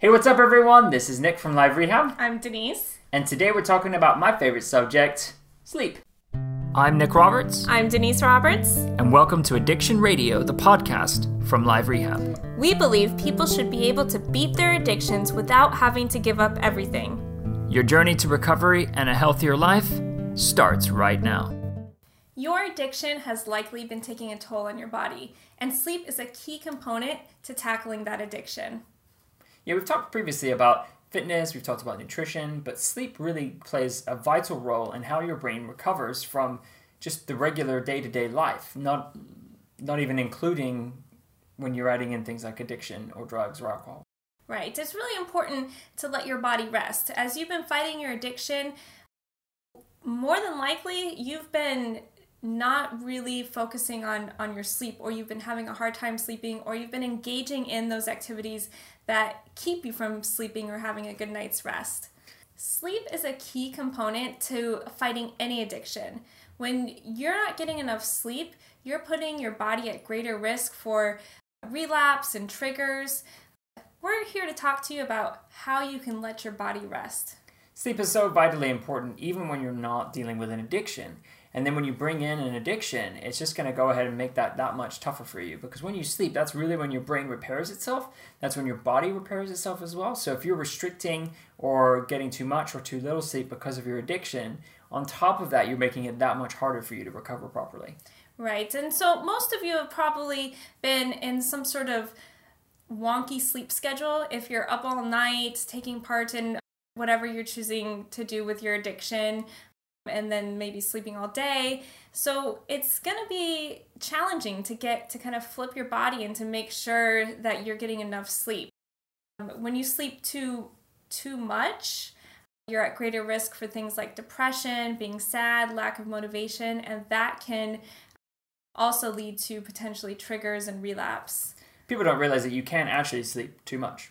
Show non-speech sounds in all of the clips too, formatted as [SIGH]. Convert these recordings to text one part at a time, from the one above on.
Hey, what's up, everyone? This is Nick from Live Rehab, I'm Denise. and today we're talking about my favorite subject sleep. I'm Nick Roberts, I'm Denise Roberts. and welcome to Addiction Radio, the podcast from Live Rehab. We believe people should be able to beat their addictions without having to give up everything. Your journey to recovery and a healthier life starts right now. Your addiction has likely been taking a toll on your body, and sleep is a key component to tackling that addiction. Yeah, we've talked previously about fitness, we've talked about nutrition, but sleep really plays a vital role in how your brain recovers from just the regular day-to-day life, not not even including when you're adding in things like addiction or drugs or alcohol. Right. It's really important to let your body rest. As you've been fighting your addiction, more than likely you've been not really focusing on on your sleep or you've been having a hard time sleeping or you've been engaging in those activities that keep you from sleeping or having a good night's rest. Sleep is a key component to fighting any addiction. When you're not getting enough sleep, you're putting your body at greater risk for relapse and triggers. We're here to talk to you about how you can let your body rest. Sleep is so vitally important even when you're not dealing with an addiction. And then when you bring in an addiction, it's just going to go ahead and make that that much tougher for you because when you sleep, that's really when your brain repairs itself. That's when your body repairs itself as well. So if you're restricting or getting too much or too little sleep because of your addiction, on top of that, you're making it that much harder for you to recover properly. Right. And so most of you have probably been in some sort of wonky sleep schedule if you're up all night taking part in whatever you're choosing to do with your addiction and then maybe sleeping all day. So it's going to be challenging to get to kind of flip your body and to make sure that you're getting enough sleep. Um, When you sleep too too much, you're at greater risk for things like depression, being sad, lack of motivation, and that can also lead to potentially triggers and relapse. People don't realize that you can actually sleep too much.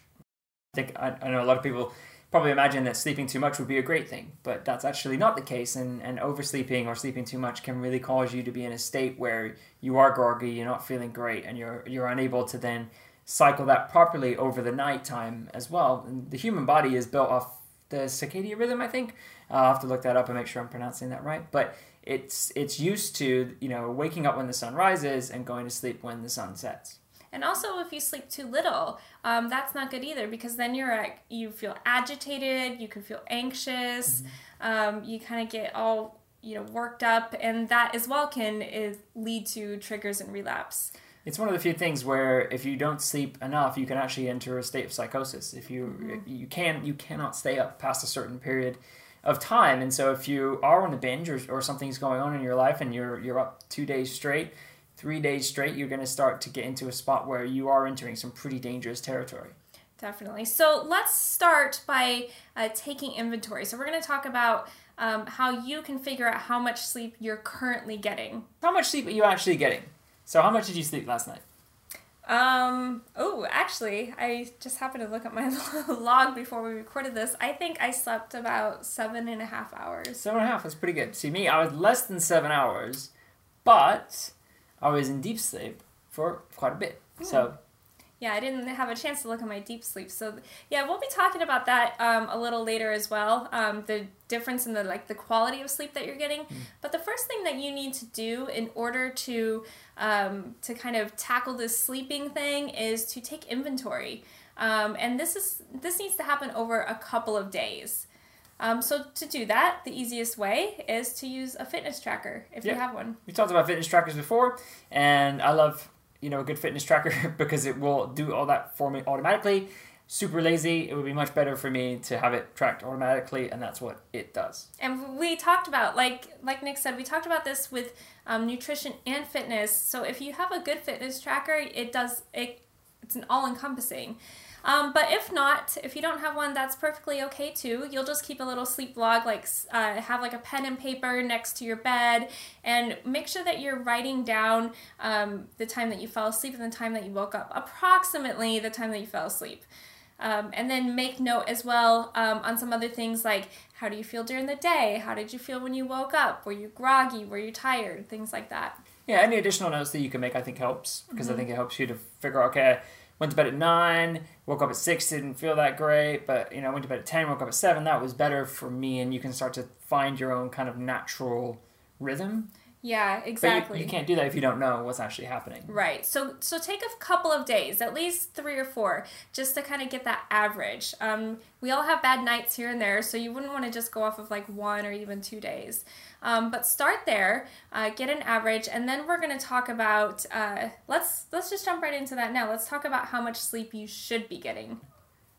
I think I, I know a lot of people probably imagine that sleeping too much would be a great thing, but that's actually not the case. And, and oversleeping or sleeping too much can really cause you to be in a state where you are groggy, you're not feeling great, and you're you're unable to then cycle that properly over the night time as well. And the human body is built off the circadian rhythm, I think. I'll have to look that up and make sure I'm pronouncing that right. But it's it's used to you know waking up when the sun rises and going to sleep when the sun sets. And also, if you sleep too little, um, that's not good either because then you're at, you feel agitated, you can feel anxious, um, you kind of get all you know worked up, and that as well can is lead to triggers and relapse. It's one of the few things where if you don't sleep enough, you can actually enter a state of psychosis. If you you can you cannot stay up past a certain period of time, and so if you are on a binge or, or something's going on in your life and you're you're up two days straight, three days straight, you're going to start to get into a spot where you are entering some pretty dangerous territory. Definitely. So let's start by uh, taking inventory. So we're going to talk about um, how you can figure out how much sleep you're currently getting. How much sleep are you actually getting? So how much did you sleep last night? Um. Oh, actually, I just happened to look at my [LAUGHS] log before we recorded this. I think I slept about seven and a half hours. Seven and a half. That's pretty good. See me, I was less than seven hours, but I was in deep sleep for quite a bit. So Yeah, I didn't have a chance to look at my deep sleep. So yeah, we'll be talking about that um, a little later as well. Um, the difference in the like the quality of sleep that you're getting. But the first thing that you need to do in order to um, to kind of tackle this sleeping thing is to take inventory. Um, and this is this needs to happen over a couple of days. Um, so to do that, the easiest way is to use a fitness tracker if you have one. we talked about fitness trackers before, and I love you know a good fitness tracker [LAUGHS] because it will do all that for me automatically. Super lazy. It would be much better for me to have it tracked automatically, and that's what it does. And we talked about like like Nick said, we talked about this with um, nutrition and fitness. So if you have a good fitness tracker, it does it. It's an all encompassing. Um, but if not, if you don't have one, that's perfectly okay too. You'll just keep a little sleep log, like uh, have like a pen and paper next to your bed, and make sure that you're writing down um, the time that you fell asleep and the time that you woke up, approximately the time that you fell asleep. Um, and then make note as well um, on some other things like how do you feel during the day? How did you feel when you woke up? Were you groggy? Were you tired? Things like that. Yeah, any additional notes that you can make, I think helps because I think it helps you to figure out, okay, went to bed at nine, woke up at six, didn't feel that great, but you know, went to bed at ten, woke up at seven. That was better for me, and you can start to find your own kind of natural rhythm. Yeah, exactly. You, you, can't do that if you don't know what's actually happening. Right. So so take a couple of days, at least three or four, just to kind of get that average. Um, we all have bad nights here and there, so you wouldn't want to just go off of like one or even two days. Um, but start there, uh, get an average, and then we're going to talk about. Uh, let's let's just jump right into that now. Let's talk about how much sleep you should be getting.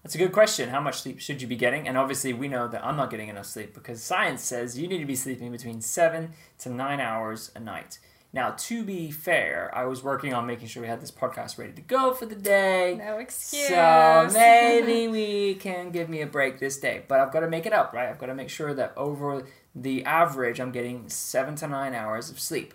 That's a good question. How much sleep should you be getting? And obviously, we know that I'm not getting enough sleep because science says you need to be sleeping between seven to nine hours a night. Now, to be fair, I was working on making sure we had this podcast ready to go for the day. No excuse. So maybe [LAUGHS] we can give me a break this day. But I've got to make it up, right? I've got to make sure that over the average, I'm getting seven to nine hours of sleep.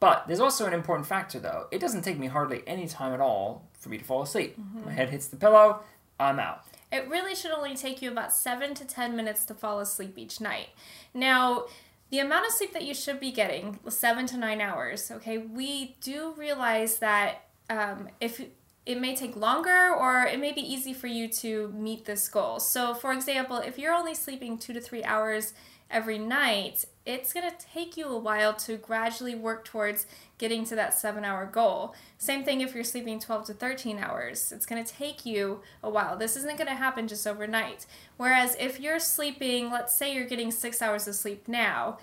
But there's also an important factor, though. It doesn't take me hardly any time at all for me to fall asleep. Mm-hmm. My head hits the pillow, I'm out. It really should only take you about seven to ten minutes to fall asleep each night. Now, the amount of sleep that you should be getting, seven to nine hours, okay, we do realize that um, if it may take longer or it may be easy for you to meet this goal. So, for example, if you're only sleeping two to three hours every night, it's going to take you a while to gradually work towards getting to that seven hour goal. Same thing if you're sleeping 12 to 13 hours. It's going to take you a while. This isn't going to happen just overnight. Whereas if you're sleeping, let's say you're getting six hours of sleep now,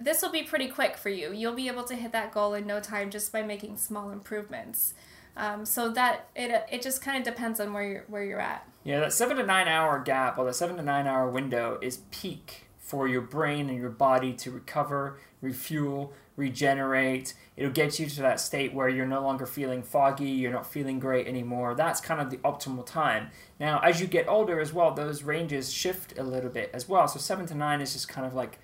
this will be pretty quick for you. You'll be able to hit that goal in no time just by making small improvements. Um, so that it it just kind of depends on where you're where you're at. Yeah, that seven to nine hour gap or the seven to nine hour window is peak for your brain and your body to recover, refuel, regenerate. It'll get you to that state where you're no longer feeling foggy, you're not feeling great anymore. That's kind of the optimal time. Now, as you get older as well, those ranges shift a little bit as well. So 7 to 9 is just kind of like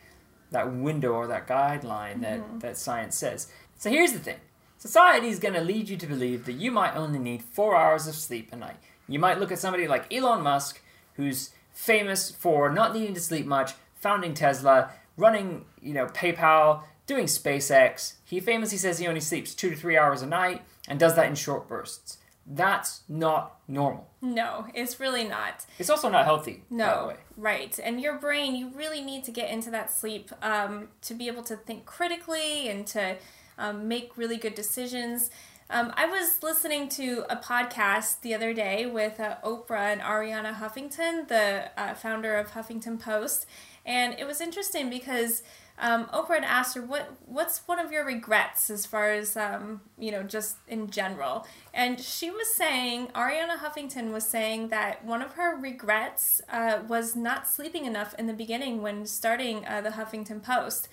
that window or that guideline that, mm-hmm. that science says. So here's the thing. Society is going to lead you to believe that you might only need 4 hours of sleep a night. You might look at somebody like Elon Musk who's famous for not needing to sleep much, founding Tesla, running, you know, PayPal, doing SpaceX. He famously says he only sleeps two to three hours a night and does that in short bursts. That's not normal. No, it's really not. It's also not healthy. No, right. And your brain, you really need to get into that sleep um, to be able to think critically and to um, make really good decisions. Um, I was listening to a podcast the other day with uh, Oprah and Arianna Huffington, the uh, founder of Huffington Post, and it was interesting because um, Oprah had asked her, "What what's one of your regrets as far as um, you know, just in general?" And she was saying, Arianna Huffington was saying that one of her regrets uh, was not sleeping enough in the beginning when starting uh, the Huffington Post.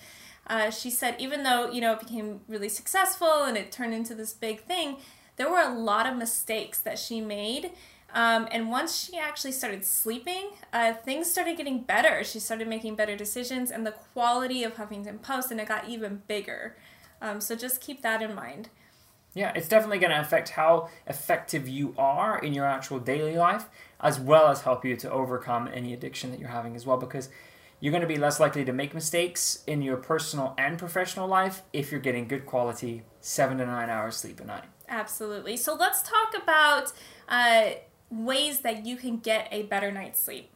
Uh, she said, even though you know it became really successful and it turned into this big thing, there were a lot of mistakes that she made um, and once she actually started sleeping, uh, things started getting better. She started making better decisions, and the quality of Huffington Post, and it got even bigger. Um, so just keep that in mind. Yeah, it's definitely going to affect how effective you are in your actual daily life, as well as help you to overcome any addiction that you're having as well, because you're going to be less likely to make mistakes in your personal and professional life if you're getting good quality seven to nine hours sleep a night. Absolutely. So let's talk about. Uh, ways that you can get a better night's sleep.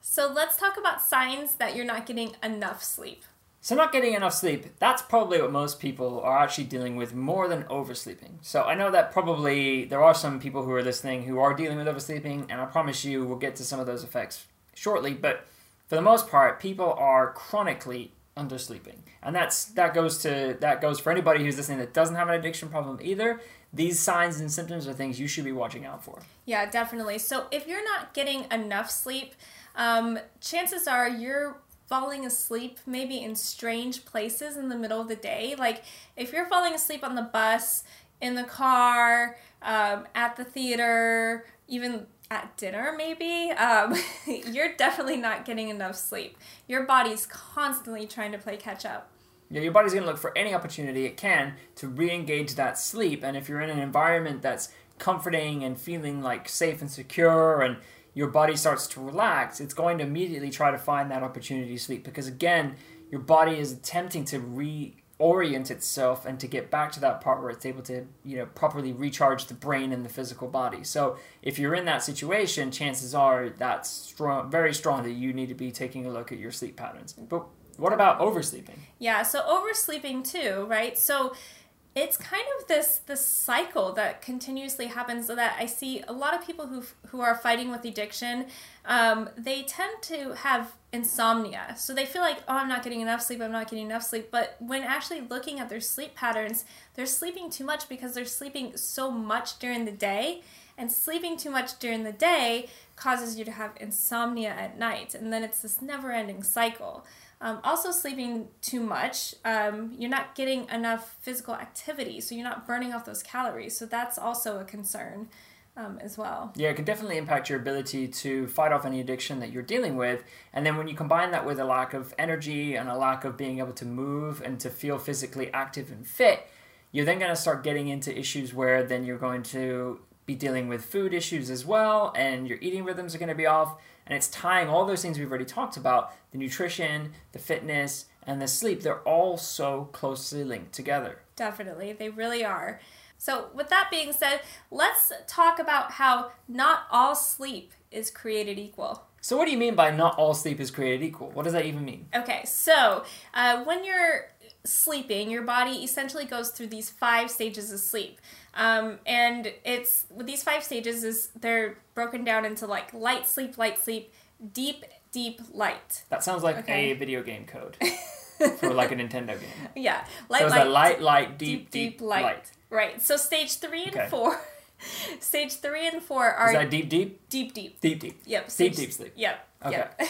So let's talk about signs that you're not getting enough sleep. So, not getting enough sleep, that's probably what most people are actually dealing with more than oversleeping. So, I know that probably there are some people who are listening who are dealing with oversleeping, and I promise you we'll get to some of those effects shortly. But for the most part, people are chronically undersleeping. And that's that goes to that goes for anybody who's listening that doesn't have an addiction problem either these signs and symptoms are things you should be watching out for. Yeah, definitely. So if you're not getting enough sleep, um, chances are you're falling asleep maybe in strange places in the middle of the day. Like if you're falling asleep on the bus, in the car, um, at the theater, even at dinner, maybe, um, [LAUGHS] you're definitely not getting enough sleep. Your body's constantly trying to play catch up. Yeah, your body's going to look for any opportunity it can to re-engage that sleep. And if you're in an environment that's comforting and feeling like safe and secure and your body starts to relax, it's going to immediately try to find that opportunity to sleep because again, your body is attempting to re orient itself and to get back to that part where it's able to you know properly recharge the brain and the physical body so if you're in that situation chances are that's strong very strong that you need to be taking a look at your sleep patterns but what about oversleeping? Yeah so oversleeping too right? So it's kind of this this cycle that continuously happens that I see a lot of people who who are fighting with addiction um, they tend to have insomnia. So they feel like oh I'm not getting enough sleep I'm not getting enough sleep. But when actually looking at their sleep patterns they're sleeping too much because they're sleeping so much during the day. And sleeping too much during the day causes you to have insomnia at night. And then it's this never ending cycle um, also, sleeping too much, um, you're not getting enough physical activity, so you're not burning off those calories. So that's also a concern um, as well. Yeah, it can definitely impact your ability to fight off any addiction that you're dealing with. And then when you combine that with a lack of energy and a lack of being able to move and to feel physically active and fit, you're then going to start getting into issues where then you're going to be dealing with food issues as well, and your eating rhythms are going to be off and it's tying all those things we've already talked about the nutrition, the fitness, and the sleep. They're all so closely linked together. Definitely, they really are. So, with that being said, let's talk about how not all sleep is created equal. So, what do you mean by not all sleep is created equal? What does that even mean? Okay, so uh, when you're sleeping, your body essentially goes through these five stages of sleep. Um, and it's with these five stages is they're broken down into like light sleep, light sleep, deep, deep light. That sounds like okay. a [LAUGHS] video game code for like a Nintendo game. Yeah, light, so light, light, light, deep, deep, deep light. light. Right. So stage three and okay. four. [LAUGHS] stage three and four are is that deep, deep, deep, deep, deep, deep. Yep. Stage, deep, deep sleep. Yep. Okay. Yep.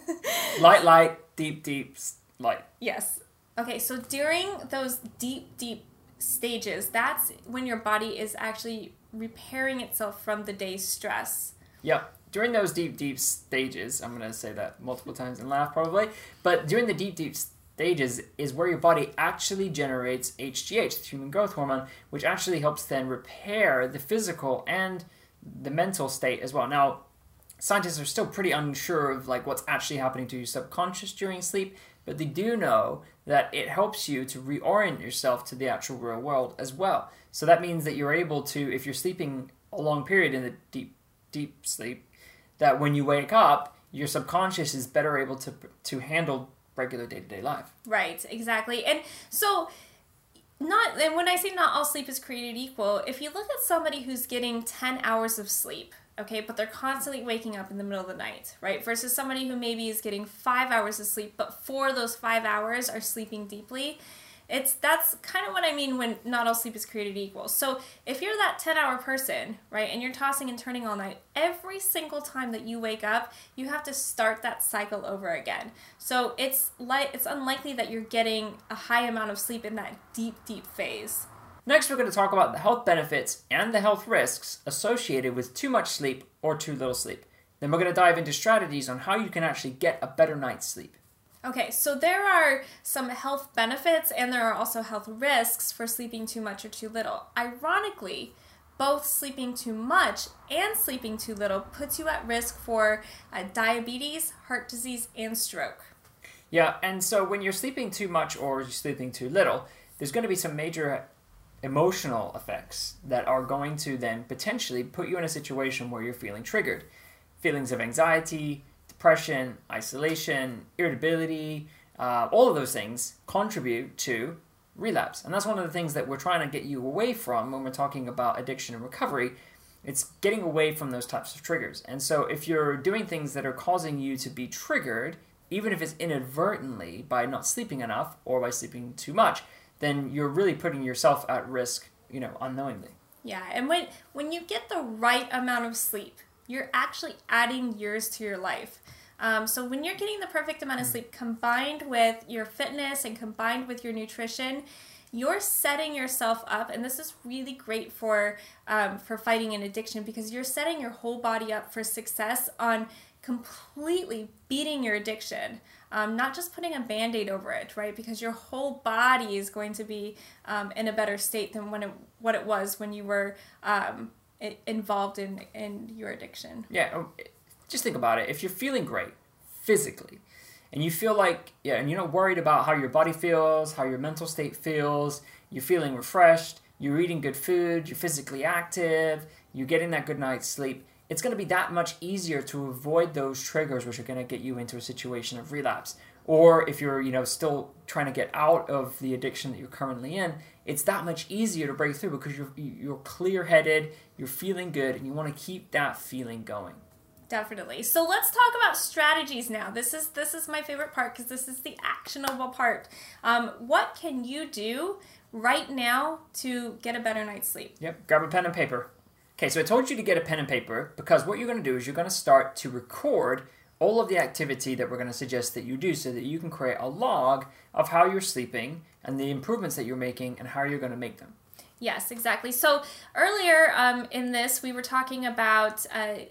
[LAUGHS] light, light, deep, deep, light. Yes. Okay. So during those deep, deep stages, that's when your body is actually repairing itself from the day's stress. Yep. During those deep, deep stages, I'm going to say that multiple times and laugh probably, but during the deep, deep stages is where your body actually generates HGH, the human growth hormone, which actually helps then repair the physical and the mental state as well. Now, scientists are still pretty unsure of like what's actually happening to your subconscious during sleep, but they do know that it helps you to reorient yourself to the actual real world as well. So that means that you're able to, if you're sleeping a long period in the deep, deep sleep, that when you wake up, your subconscious is better able to to handle regular day to day life. Right, exactly. And so not and when I say not all sleep is created equal, if you look at somebody who's getting 10 hours of sleep, okay, but they're constantly waking up in the middle of the night, right? Versus somebody who maybe is getting five hours of sleep, but for those five hours are sleeping deeply. It's that's kind of what I mean when not all sleep is created equal. So if you're that 10 hour person, right, and you're tossing and turning all night, every single time that you wake up, you have to start that cycle over again. So it's like it's unlikely that you're getting a high amount of sleep in that deep, deep phase. Next, we're going to talk about the health benefits and the health risks associated with too much sleep or too little sleep. Then we're going to dive into strategies on how you can actually get a better night's sleep. Okay, so there are some health benefits and there are also health risks for sleeping too much or too little. Ironically, both sleeping too much and sleeping too little puts you at risk for uh, diabetes, heart disease, and stroke. Yeah, and so when you're sleeping too much or you're sleeping too little, there's going to be some major emotional effects that are going to then potentially put you in a situation where you're feeling triggered. Feelings of anxiety, depression, isolation, irritability, uh, all of those things contribute to relapse. And that's one of the things that we're trying to get you away from when we're talking about addiction and recovery. It's getting away from those types of triggers. And so if you're doing things that are causing you to be triggered, even if it's inadvertently by not sleeping enough or by sleeping too much, then you're really putting yourself at risk, you know, unknowingly. Yeah, and when when you get the right amount of sleep, you're actually adding years to your life. Um, so when you're getting the perfect amount of mm. sleep combined with your fitness and combined with your nutrition, you're setting yourself up, and this is really great for um, for fighting an addiction because you're setting your whole body up for success on completely beating your addiction um, not just putting a band aid over it, right? Because your whole body is going to be um, in a better state than when it, what it was when you were um, involved in, in your addiction. Yeah, oh, just think about it. If you're feeling great physically, and you feel like yeah, and you're not worried about how your body feels, how your mental state feels, you're feeling refreshed, you're eating good food, you're physically active, you're getting that good night's sleep, it's going to be that much easier to avoid those triggers which are going to get you into a situation of relapse. Or if you're, you know, still trying to get out of the addiction that you're currently in, it's that much easier to break through because you're you're clear-headed, you're feeling good, and you want to keep that feeling going. Definitely. So let's talk about strategies now. This is this is my favorite part because this is the actionable part. Um, what can you do right now to get a better night's sleep? Yep. Grab a pen and paper. Okay, so I told you to get a pen and paper because what you're going to do is you're going to start to record all of the activity that we're going to suggest that you do so that you can create a log of how you're sleeping and the improvements that you're making and how you're going to make them. Yes, exactly. So earlier um, in this, we were talking about uh,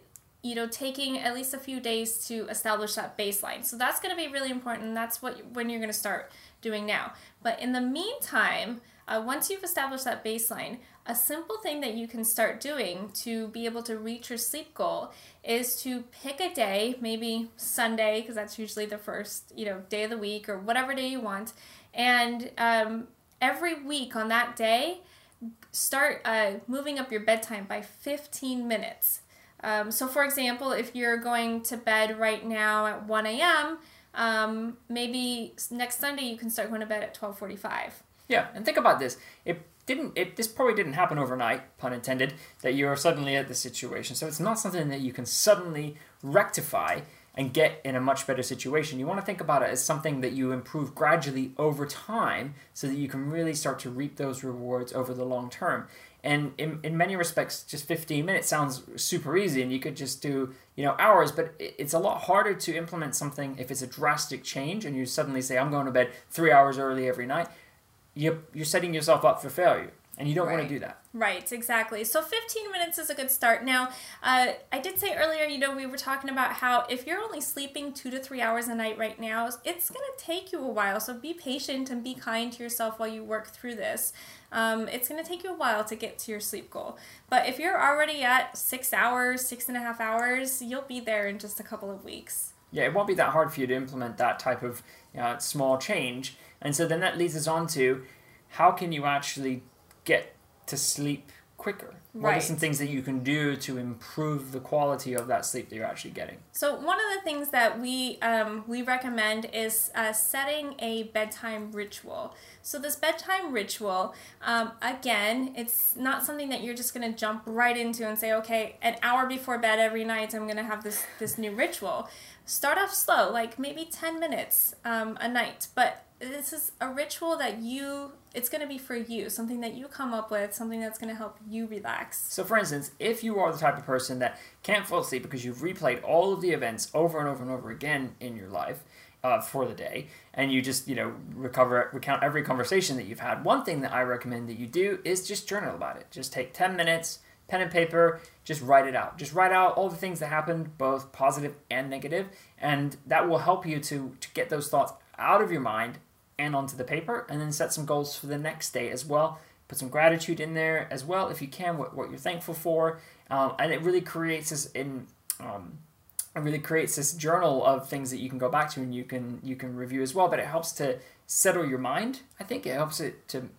you know taking at least a few days to establish that baseline so that's going to be really important that's what when you're going to start doing now but in the meantime uh, once you've established that baseline a simple thing that you can start doing to be able to reach your sleep goal is to pick a day maybe sunday because that's usually the first you know day of the week or whatever day you want and um, every week on that day start uh, moving up your bedtime by 15 minutes um, so, for example, if you're going to bed right now at 1 a.m., um, maybe next Sunday you can start going to bed at 12:45. Yeah, and think about this. It didn't. It this probably didn't happen overnight, pun intended. That you're suddenly at this situation. So it's not something that you can suddenly rectify and get in a much better situation. You want to think about it as something that you improve gradually over time, so that you can really start to reap those rewards over the long term. And in, in many respects, just 15 minutes sounds super easy and you could just do, you know, hours, but it's a lot harder to implement something if it's a drastic change and you suddenly say, I'm going to bed three hours early every night. You're, you're setting yourself up for failure and you don't right. want to do that. Right, exactly. So 15 minutes is a good start. Now, uh, I did say earlier, you know, we were talking about how if you're only sleeping two to three hours a night right now, it's going to take you a while. So be patient and be kind to yourself while you work through this. Um, it's going to take you a while to get to your sleep goal. But if you're already at six hours, six and a half hours, you'll be there in just a couple of weeks. Yeah, it won't be that hard for you to implement that type of you know, small change. And so then that leads us on to how can you actually get to sleep quicker? What right. are some things that you can do to improve the quality of that sleep that you're actually getting? So one of the things that we um, we recommend is uh, setting a bedtime ritual. So this bedtime ritual, um, again, it's not something that you're just going to jump right into and say, okay, an hour before bed every night, I'm going to have this this new ritual. Start off slow, like maybe ten minutes um, a night, but this is a ritual that you it's going to be for you something that you come up with something that's going to help you relax. So for instance if you are the type of person that can't fall asleep because you've replayed all of the events over and over and over again in your life uh, for the day and you just you know recover recount every conversation that you've had one thing that i recommend that you do is just journal about it. Just take 10 minutes pen and paper just write it out. Just write out all the things that happened both positive and negative and that will help you to to get those thoughts out of your mind and onto the paper, and then set some goals for the next day as well. Put some gratitude in there as well, if you can, what, what you're thankful for, um, and it really creates this in. Um, it really creates this journal of things that you can go back to and you can you can review as well. But it helps to settle your mind. I think it helps it to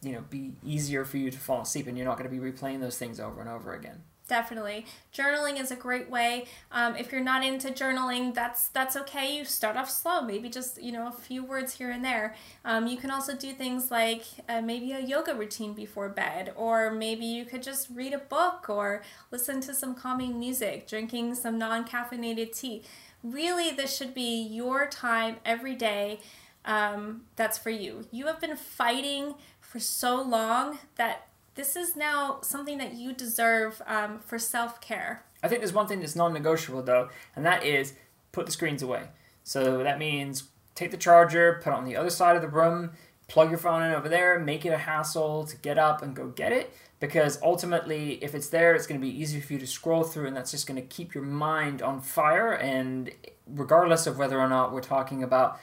you know be easier for you to fall asleep, and you're not going to be replaying those things over and over again. Definitely, journaling is a great way. Um, if you're not into journaling, that's that's okay. You start off slow, maybe just you know a few words here and there. Um, you can also do things like uh, maybe a yoga routine before bed, or maybe you could just read a book or listen to some calming music, drinking some non-caffeinated tea. Really, this should be your time every day. Um, that's for you. You have been fighting for so long that this is now something that you deserve um, for self care. I think there's one thing that's non negotiable though, and that is put the screens away. So that means take the charger, put it on the other side of the room, plug your phone in over there, make it a hassle to get up and go get it. Because ultimately, if it's there, it's going to be easier for you to scroll through, and that's just going to keep your mind on fire. And regardless of whether or not we're talking about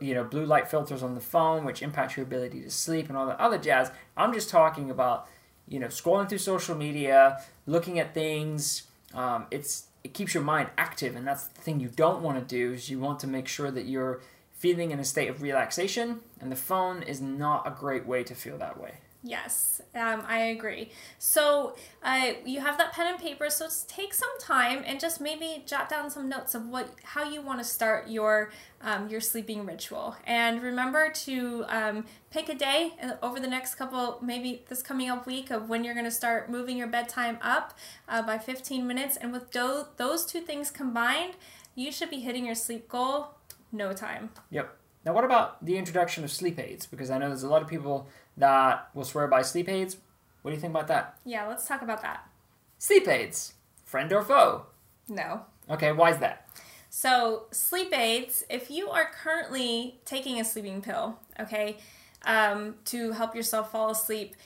you know blue light filters on the phone which impact your ability to sleep and all that other jazz i'm just talking about you know scrolling through social media looking at things um, it's it keeps your mind active, and that's the thing you don't want to do. Is you want to make sure that you're feeling in a state of relaxation, and the phone is not a great way to feel that way. Yes, um, I agree. So uh, you have that pen and paper. So take some time and just maybe jot down some notes of what how you want to start your um, your sleeping ritual. And remember to um, pick a day uh, over the next couple, maybe this coming up week, of when you're going to start moving your bedtime up uh, by 15 minutes. And with do- those two things combined, you should be hitting your sleep goal no time. Yep. Now, what about the introduction of sleep aids? Because I know there's a lot of people that will swear by sleep aids. What do you think about that? Yeah, let's talk about that. Sleep aids, friend or foe? No. Okay, why is that? So, sleep aids, if you are currently taking a sleeping pill, okay, um, to help yourself fall asleep,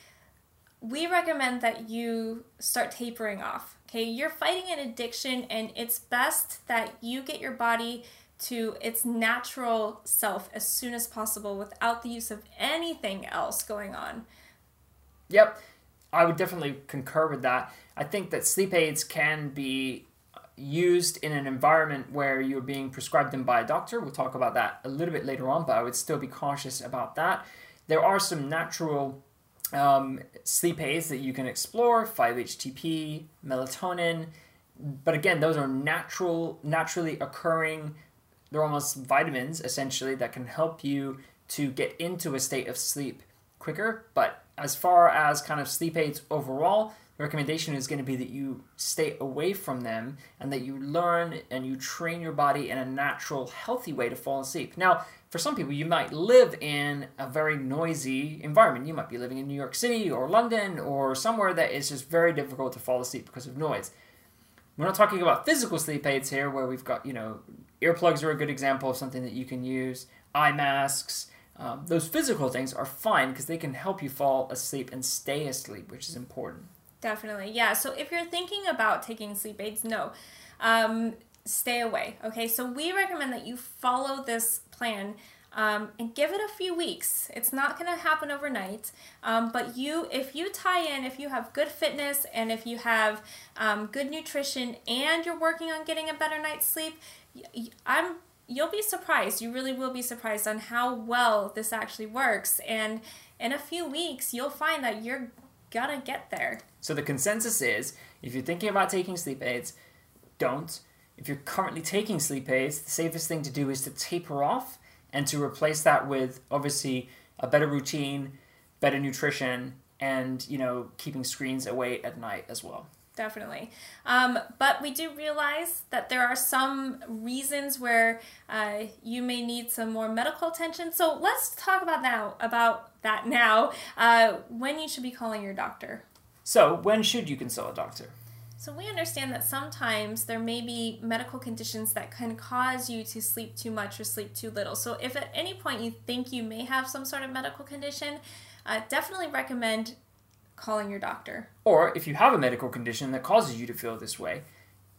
we recommend that you start tapering off. Okay, you're fighting an addiction, and it's best that you get your body to its natural self as soon as possible without the use of anything else going on. Yep, I would definitely concur with that. I think that sleep aids can be used in an environment where you're being prescribed them by a doctor. We'll talk about that a little bit later on, but I would still be cautious about that. There are some natural um, sleep aids that you can explore 5-HTP, melatonin, but again, those are natural, naturally occurring they're almost vitamins essentially that can help you to get into a state of sleep quicker. But as far as kind of sleep aids overall, the recommendation is going to be that you stay away from them and that you learn and you train your body in a natural, healthy way to fall asleep. Now, for some people, you might live in a very noisy environment. You might be living in New York City or London or somewhere that is just very difficult to fall asleep because of noise. We're not talking about physical sleep aids here, where we've got, you know, earplugs are a good example of something that you can use, eye masks. Um, those physical things are fine because they can help you fall asleep and stay asleep, which is important. Definitely, yeah. So if you're thinking about taking sleep aids, no, um, stay away. Okay, so we recommend that you follow this plan um, and give it a few weeks. It's not going to happen overnight, um, but you, if you tie in, if you have good fitness and if you have um, good nutrition and you're working on getting a better night's sleep, I'm you'll be surprised. You really will be surprised on how well this actually works. And in a few weeks, you'll find that you're gonna get there. So the consensus is if you're thinking about taking sleep aids, don't. If you're currently taking sleep aids, the safest thing to do is to taper off and to replace that with obviously a better routine, better nutrition, and you know, keeping screens away at night as well definitely. Um, but we do realize that there are some reasons where uh, you may need some more medical attention. So let's talk about now about that now. Uh, when you should be calling your doctor. So when should you consult a doctor? So we understand that sometimes there may be medical conditions that can cause you to sleep too much or sleep too little. So if at any point you think you may have some sort of medical condition, uh, definitely recommend calling your doctor. Or if you have a medical condition that causes you to feel this way,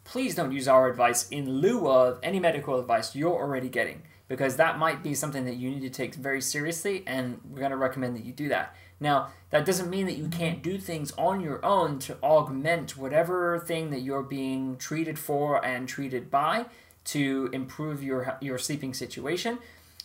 please don't use our advice in lieu of any medical advice you're already getting because that might be something that you need to take very seriously and we're going to recommend that you do that. Now, that doesn't mean that you can't do things on your own to augment whatever thing that you're being treated for and treated by to improve your your sleeping situation.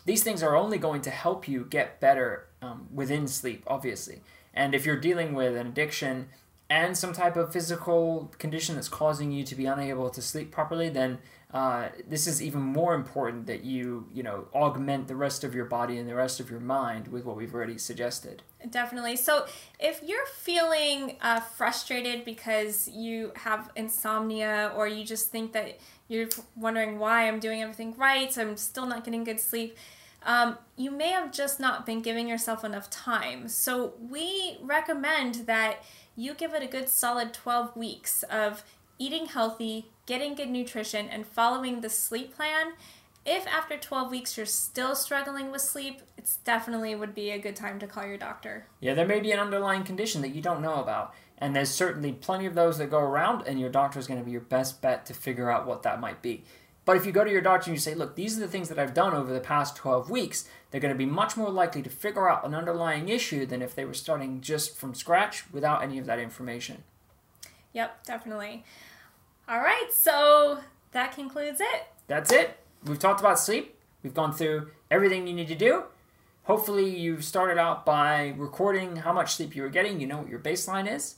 These things are only going to help you get better um, within sleep, obviously. And if you're dealing with an addiction and some type of physical condition that's causing you to be unable to sleep properly, then uh, this is even more important that you you know augment the rest of your body and the rest of your mind with what we've already suggested. Definitely. So if you're feeling uh, frustrated because you have insomnia or you just think that you're wondering why I'm doing everything right, so I'm still not getting good sleep um, you may have just not been giving yourself enough time. So, we recommend that you give it a good solid 12 weeks of eating healthy, getting good nutrition, and following the sleep plan. If after 12 weeks you're still struggling with sleep, it definitely would be a good time to call your doctor. Yeah, there may be an underlying condition that you don't know about. And there's certainly plenty of those that go around, and your doctor is going to be your best bet to figure out what that might be. But if you go to your doctor and you say, look, these are the things that I've done over the past 12 weeks, they're going to be much more likely to figure out an underlying issue than if they were starting just from scratch without any of that information. Yep, definitely. All right, so that concludes it. That's it. We've talked about sleep. We've gone through everything you need to do. Hopefully, you've started out by recording how much sleep you were getting. You know what your baseline is.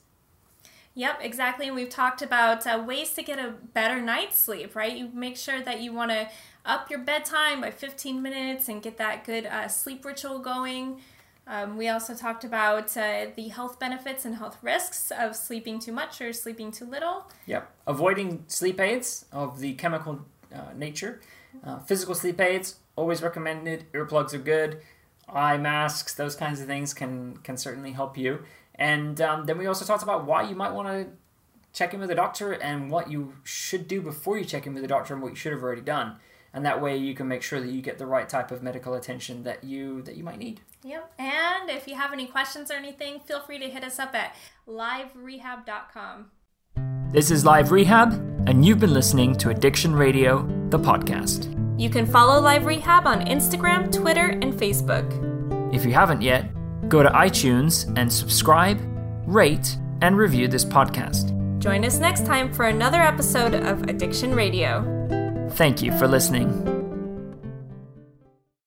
Yep, exactly. And we've talked about uh, ways to get a better night's sleep, right? You make sure that you want to up your bedtime by 15 minutes and get that good uh, sleep ritual going. Um, we also talked about uh, the health benefits and health risks of sleeping too much or sleeping too little. Yep. Avoiding sleep aids of the chemical uh, nature. Uh, physical sleep aids, always recommended. Earplugs are good. Eye masks, those kinds of things can, can certainly help you. And um, then we also talked about why you might want to check in with a doctor and what you should do before you check in with a doctor and what you should have already done. And that way you can make sure that you get the right type of medical attention that you that you might need. Yep. And if you have any questions or anything, feel free to hit us up at liverehab.com. This is Live Rehab, and you've been listening to Addiction Radio, the podcast. You can follow Live Rehab on Instagram, Twitter, and Facebook. If you haven't yet, go to iTunes and subscribe, rate, and review this podcast. Join us next time for another episode of Addiction Radio. Thank you for listening.